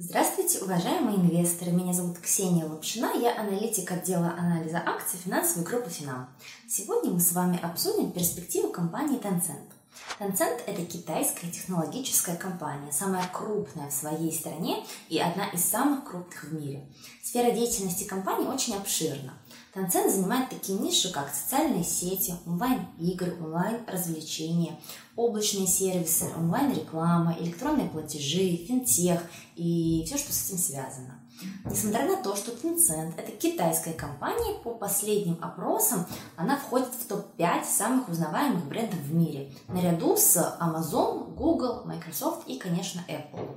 Здравствуйте, уважаемые инвесторы! Меня зовут Ксения Лапшина, я аналитик отдела анализа акций финансовой группы Финам. Сегодня мы с вами обсудим перспективу компании Tencent. Tencent – это китайская технологическая компания, самая крупная в своей стране и одна из самых крупных в мире. Сфера деятельности компании очень обширна. Tencent занимает такие ниши, как социальные сети, онлайн-игры, онлайн-развлечения, облачные сервисы, онлайн-реклама, электронные платежи, финтех и все, что с этим связано. Несмотря на то, что Tencent – это китайская компания, по последним опросам она входит в топ-5 самых узнаваемых брендов в мире, наряду с Amazon, Google, Microsoft и, конечно, Apple.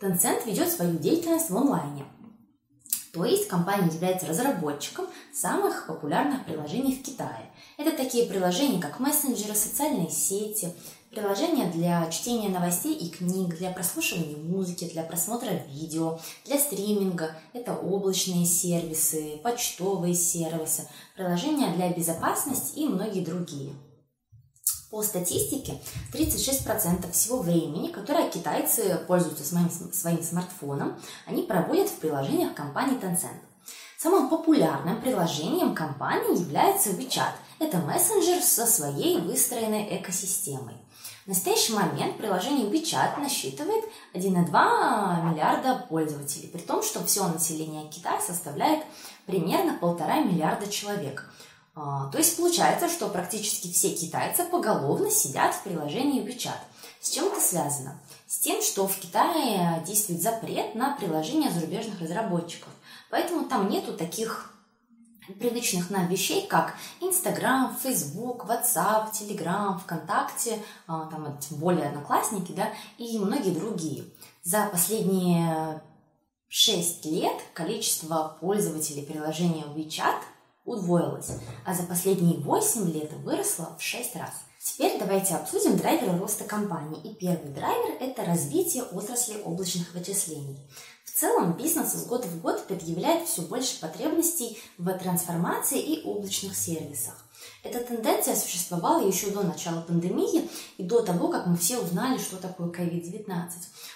Tencent ведет свою деятельность в онлайне – то есть компания является разработчиком самых популярных приложений в Китае. Это такие приложения, как мессенджеры, социальные сети, приложения для чтения новостей и книг, для прослушивания музыки, для просмотра видео, для стриминга. Это облачные сервисы, почтовые сервисы, приложения для безопасности и многие другие. По статистике, 36% всего времени, которое китайцы пользуются своим, своим смартфоном, они проводят в приложениях компании Tencent. Самым популярным приложением компании является WeChat. Это мессенджер со своей выстроенной экосистемой. В настоящий момент приложение WeChat насчитывает 1,2 миллиарда пользователей, при том, что все население Китая составляет примерно полтора миллиарда человек. А, то есть получается, что практически все китайцы поголовно сидят в приложении WeChat. С чем это связано? С тем, что в Китае действует запрет на приложения зарубежных разработчиков. Поэтому там нету таких привычных нам вещей, как Инстаграм, Фейсбук, WhatsApp, Telegram, ВКонтакте, а, там тем более Одноклассники, да, и многие другие. За последние 6 лет количество пользователей приложения WeChat удвоилась, а за последние 8 лет выросла в 6 раз. Теперь давайте обсудим драйверы роста компании. И первый драйвер – это развитие отрасли облачных вычислений. В целом бизнес из года в год предъявляет все больше потребностей в трансформации и облачных сервисах. Эта тенденция существовала еще до начала пандемии и до того, как мы все узнали, что такое COVID-19.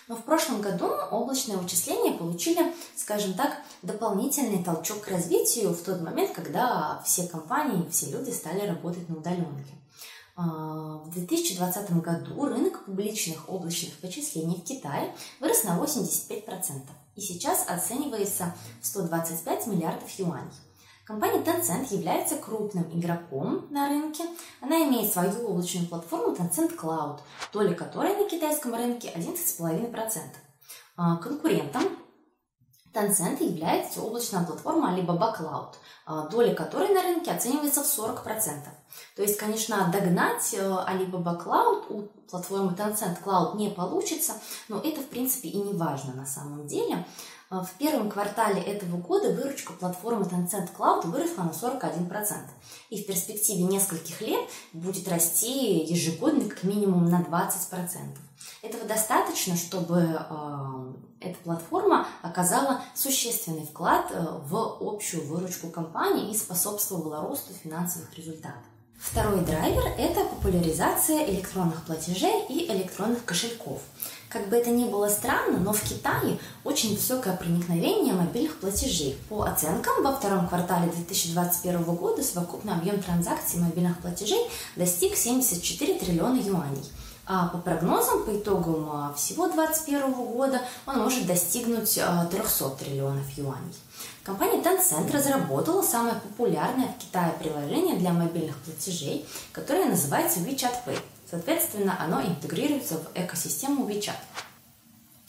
Но в прошлом году облачные вычисления получили, скажем так, дополнительный толчок к развитию в тот момент, когда все компании, все люди стали работать на удаленке. А, в 2020 году рынок публичных облачных вычислений в Китае вырос на 85% и сейчас оценивается в 125 миллиардов юаней. Компания Tencent является крупным игроком на рынке. Она имеет свою облачную платформу Tencent Cloud, доля которой на китайском рынке 11,5%. А, конкурентом Tencent является облачная платформа Alibaba Cloud, а, доля которой на рынке оценивается в 40%. То есть, конечно, догнать э, Alibaba Cloud у платформы Tencent Cloud не получится, но это, в принципе, и не важно на самом деле. А, в первом квартале этого года выручка платформы Tencent Cloud выросла на 41%. И в перспективе нескольких лет будет расти ежегодно как минимум на 20%. Этого достаточно, чтобы э, эта платформа оказала существенный вклад э, в общую выручку компании и способствовала росту финансовых результатов. Второй драйвер – это популяризация электронных платежей и электронных кошельков – как бы это ни было странно, но в Китае очень высокое проникновение мобильных платежей. По оценкам, во втором квартале 2021 года совокупный объем транзакций мобильных платежей достиг 74 триллиона юаней. А по прогнозам, по итогам а, всего 2021 года, он может достигнуть 300 а, триллионов юаней. Компания Tencent разработала самое популярное в Китае приложение для мобильных платежей, которое называется WeChat Pay. Соответственно, оно интегрируется в экосистему WeChat.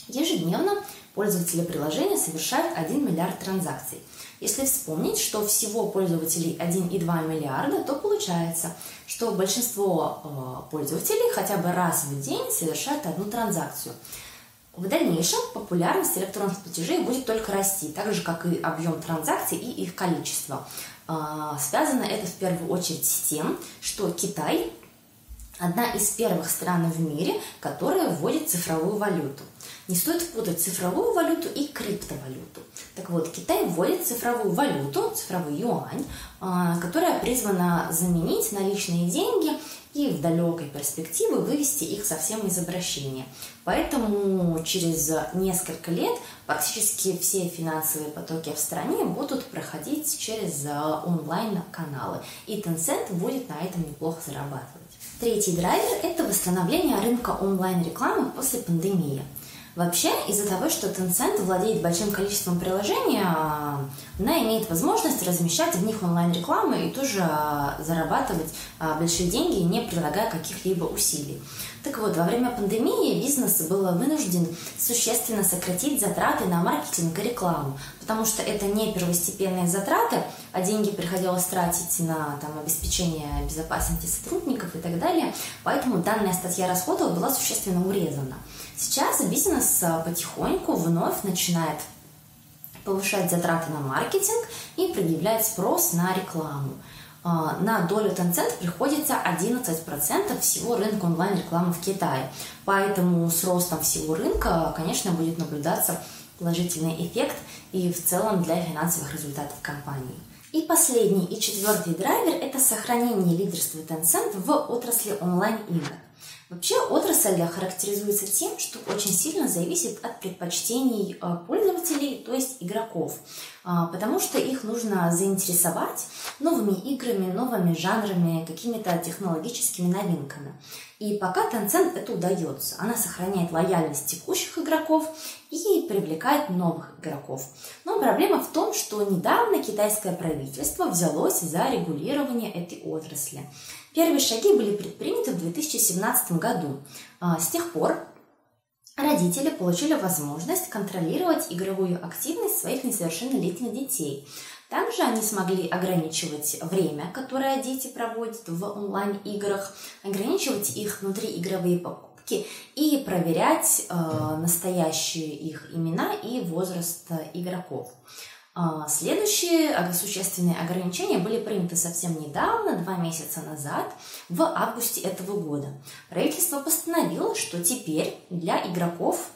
Ежедневно пользователи приложения совершают 1 миллиард транзакций. Если вспомнить, что всего пользователей 1,2 миллиарда, то получается, что большинство э, пользователей хотя бы раз в день совершают одну транзакцию. В дальнейшем популярность электронных платежей будет только расти, так же как и объем транзакций и их количество. А, связано это в первую очередь с тем, что Китай одна из первых стран в мире, которая вводит цифровую валюту. Не стоит путать цифровую валюту и криптовалюту. Так вот, Китай вводит цифровую валюту, цифровой юань, а, которая призвана заменить наличные деньги и в далекой перспективе вывести их совсем из обращения. Поэтому через несколько лет практически все финансовые потоки в стране будут проходить через онлайн-каналы, и Tencent будет на этом неплохо зарабатывать. Третий драйвер – это восстановление рынка онлайн-рекламы после пандемии – Вообще, из-за того, что Tencent владеет большим количеством приложений, а, она имеет возможность размещать в них онлайн-рекламу и тоже а, зарабатывать а, большие деньги, не прилагая каких-либо усилий. Так вот, во время пандемии бизнес был вынужден существенно сократить затраты на маркетинг и рекламу, потому что это не первостепенные затраты, а деньги приходилось тратить на там, обеспечение безопасности сотрудников и так далее, поэтому данная статья расходов была существенно урезана. Сейчас бизнес а, потихоньку вновь начинает повышать затраты на маркетинг и предъявлять спрос на рекламу. А, на долю Tencent приходится 11% всего рынка онлайн-рекламы в Китае. Поэтому с ростом всего рынка, конечно, будет наблюдаться положительный эффект и в целом для финансовых результатов компании. И последний и четвертый драйвер – это сохранение лидерства Tencent в отрасли онлайн-игр. Вообще отрасль характеризуется тем, что очень сильно зависит от предпочтений э, пользователей, то есть игроков, а, потому что их нужно заинтересовать новыми играми, новыми жанрами, какими-то технологическими новинками. И пока Tencent это удается, она сохраняет лояльность текущих игроков и привлекает новых игроков. Но проблема в том, что недавно китайское правительство взялось за регулирование этой отрасли. Первые шаги были предприняты в 2017 году. А, с тех пор родители получили возможность контролировать игровую активность своих несовершеннолетних детей. Также они смогли ограничивать время, которое дети проводят в онлайн-играх, ограничивать их внутриигровые покупки и проверять э, настоящие их имена и возраст игроков. А, следующие существенные ограничения были приняты совсем недавно, два месяца назад, в августе этого года. Правительство постановило, что теперь для игроков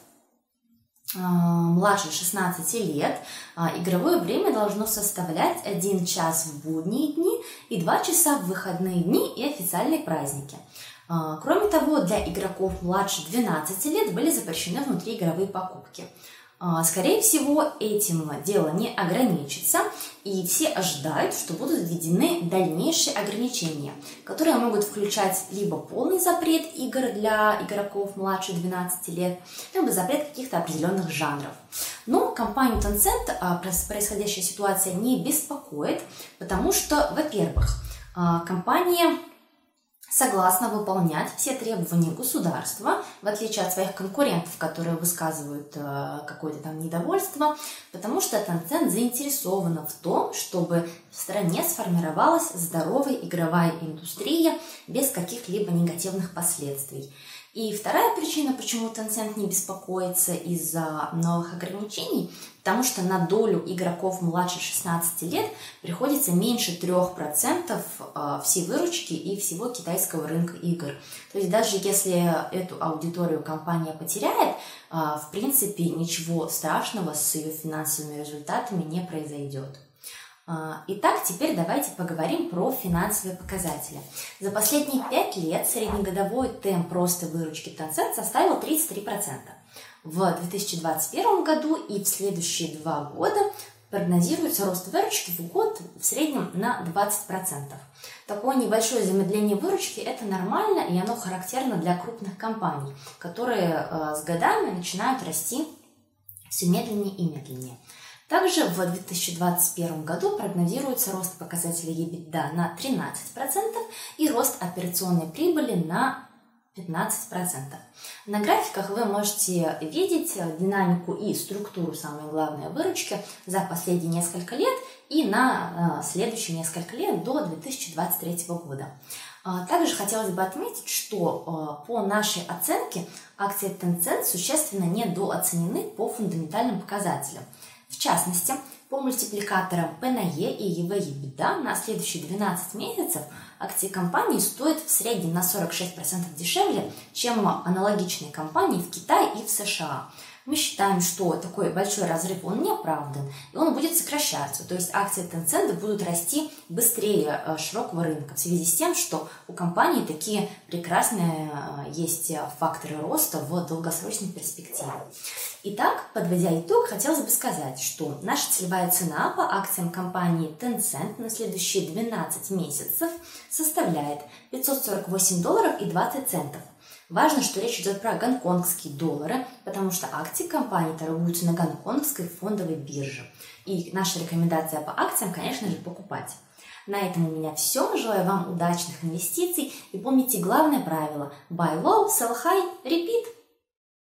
младше 16 лет а, игровое время должно составлять 1 час в будние дни и 2 часа в выходные дни и официальные праздники. Кроме того, для игроков младше 12 лет были запрещены внутриигровые покупки. А, скорее всего, этим дело не ограничится, и все ожидают, что будут введены дальнейшие ограничения, которые могут включать либо полный запрет игр для игроков младше 12 лет, либо запрет каких-то определенных жанров. Но компанию Tencent а, происходящая ситуация не беспокоит, потому что, во-первых, а, компания согласна выполнять все требования государства, в отличие от своих конкурентов, которые высказывают э, какое-то там недовольство, потому что Tencent заинтересована в том, чтобы в стране сформировалась здоровая игровая индустрия без каких-либо негативных последствий. И вторая причина, почему Tencent не беспокоится из-за новых ограничений, потому что на долю игроков младше 16 лет приходится меньше 3% а, всей выручки и всего китайского рынка игр. То есть даже если эту аудиторию компания потеряет, а, в принципе ничего страшного с ее финансовыми результатами не произойдет. А, итак, теперь давайте поговорим про финансовые показатели. За последние 5 лет среднегодовой темп роста выручки Tencent составил 33%. В 2021 году и в следующие два года прогнозируется рост выручки в год в среднем на 20%. Такое небольшое замедление выручки – это нормально, и оно характерно для крупных компаний, которые э, с годами начинают расти все медленнее и медленнее. Также в 2021 году прогнозируется рост показателей EBITDA на 13% и рост операционной прибыли на 15%. На графиках вы можете видеть динамику и структуру, самой главной выручки за последние несколько лет и на э, следующие несколько лет до 2023 года. А, также хотелось бы отметить, что э, по нашей оценке акции Tencent существенно недооценены по фундаментальным показателям – в частности, по мультипликаторам P на E и EV EBITDA на следующие 12 месяцев акции компании стоят в среднем на 46% дешевле, чем аналогичные компании в Китае и в США. Мы считаем, что такой большой разрыв, он не оправдан, и он будет сокращаться. То есть акции Tencent будут расти быстрее э, широкого рынка в связи с тем, что у компании такие прекрасные э, есть факторы роста в долгосрочной перспективе. Итак, подводя итог, хотелось бы сказать, что наша целевая цена по акциям компании Tencent на следующие 12 месяцев составляет 548 долларов и 20 центов. Важно, что речь идет про гонконгские доллары, потому что акции компании торгуются на гонконгской фондовой бирже. И наша рекомендация по акциям, конечно же, покупать. На этом у меня все. Желаю вам удачных инвестиций и помните главное правило – buy low, sell high, repeat.